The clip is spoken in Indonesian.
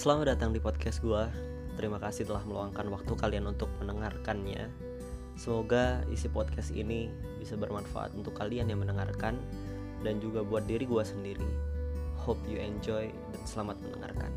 Selamat datang di podcast gue. Terima kasih telah meluangkan waktu kalian untuk mendengarkannya. Semoga isi podcast ini bisa bermanfaat untuk kalian yang mendengarkan dan juga buat diri gue sendiri. Hope you enjoy dan selamat mendengarkan.